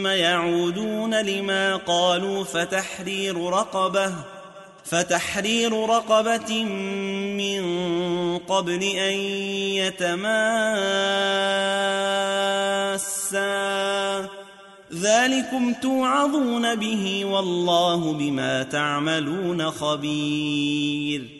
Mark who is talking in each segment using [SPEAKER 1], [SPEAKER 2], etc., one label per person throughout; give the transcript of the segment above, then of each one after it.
[SPEAKER 1] ثم يعودون لما قالوا فتحرير رقبة فتحرير رقبة من قبل أن يتماسا ذلكم توعظون به والله بما تعملون خبير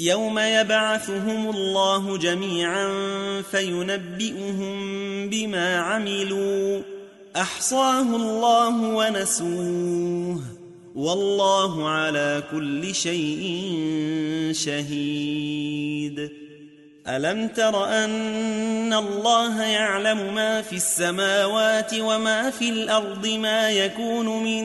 [SPEAKER 1] يوم يبعثهم الله جميعا فينبئهم بما عملوا أحصاه الله ونسوه والله على كل شيء شهيد ألم تر أن الله يعلم ما في السماوات وما في الأرض ما يكون من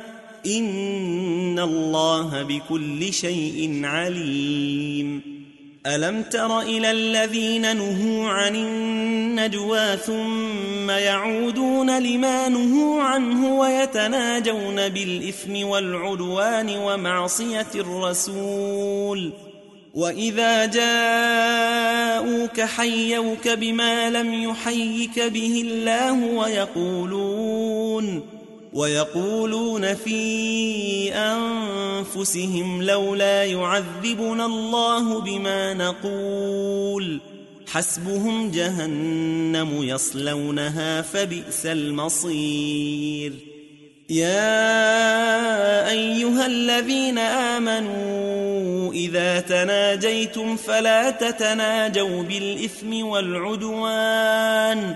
[SPEAKER 1] إن الله بكل شيء عليم ألم تر إلى الذين نهوا عن النجوى ثم يعودون لما نهوا عنه ويتناجون بالإثم والعدوان ومعصية الرسول وإذا جاءوك حيوك بما لم يحيك به الله ويقولون ويقولون في أنفسهم لولا يعذبنا الله بما نقول حسبهم جهنم يصلونها فبئس المصير يا أيها الذين آمنوا إذا تناجيتم فلا تتناجوا بالإثم والعدوان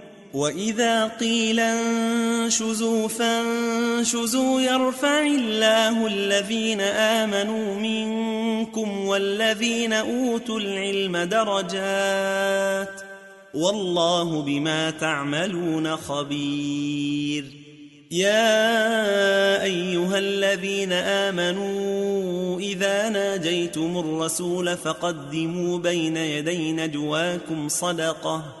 [SPEAKER 1] وإذا قيل انشزوا فانشزوا يرفع الله الذين آمنوا منكم والذين أوتوا العلم درجات والله بما تعملون خبير يا أيها الذين آمنوا إذا ناجيتم الرسول فقدموا بين يدي نجواكم صدقه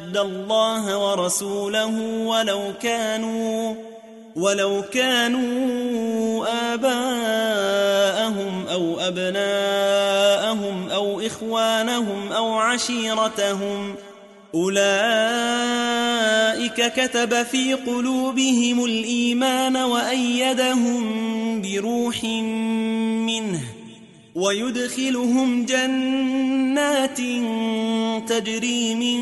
[SPEAKER 1] ارتد الله ورسوله ولو كانوا ولو كانوا آباءهم أو أبناءهم أو إخوانهم أو عشيرتهم أولئك كتب في قلوبهم الإيمان وأيدهم بروح منه ويدخلهم جنات تجري من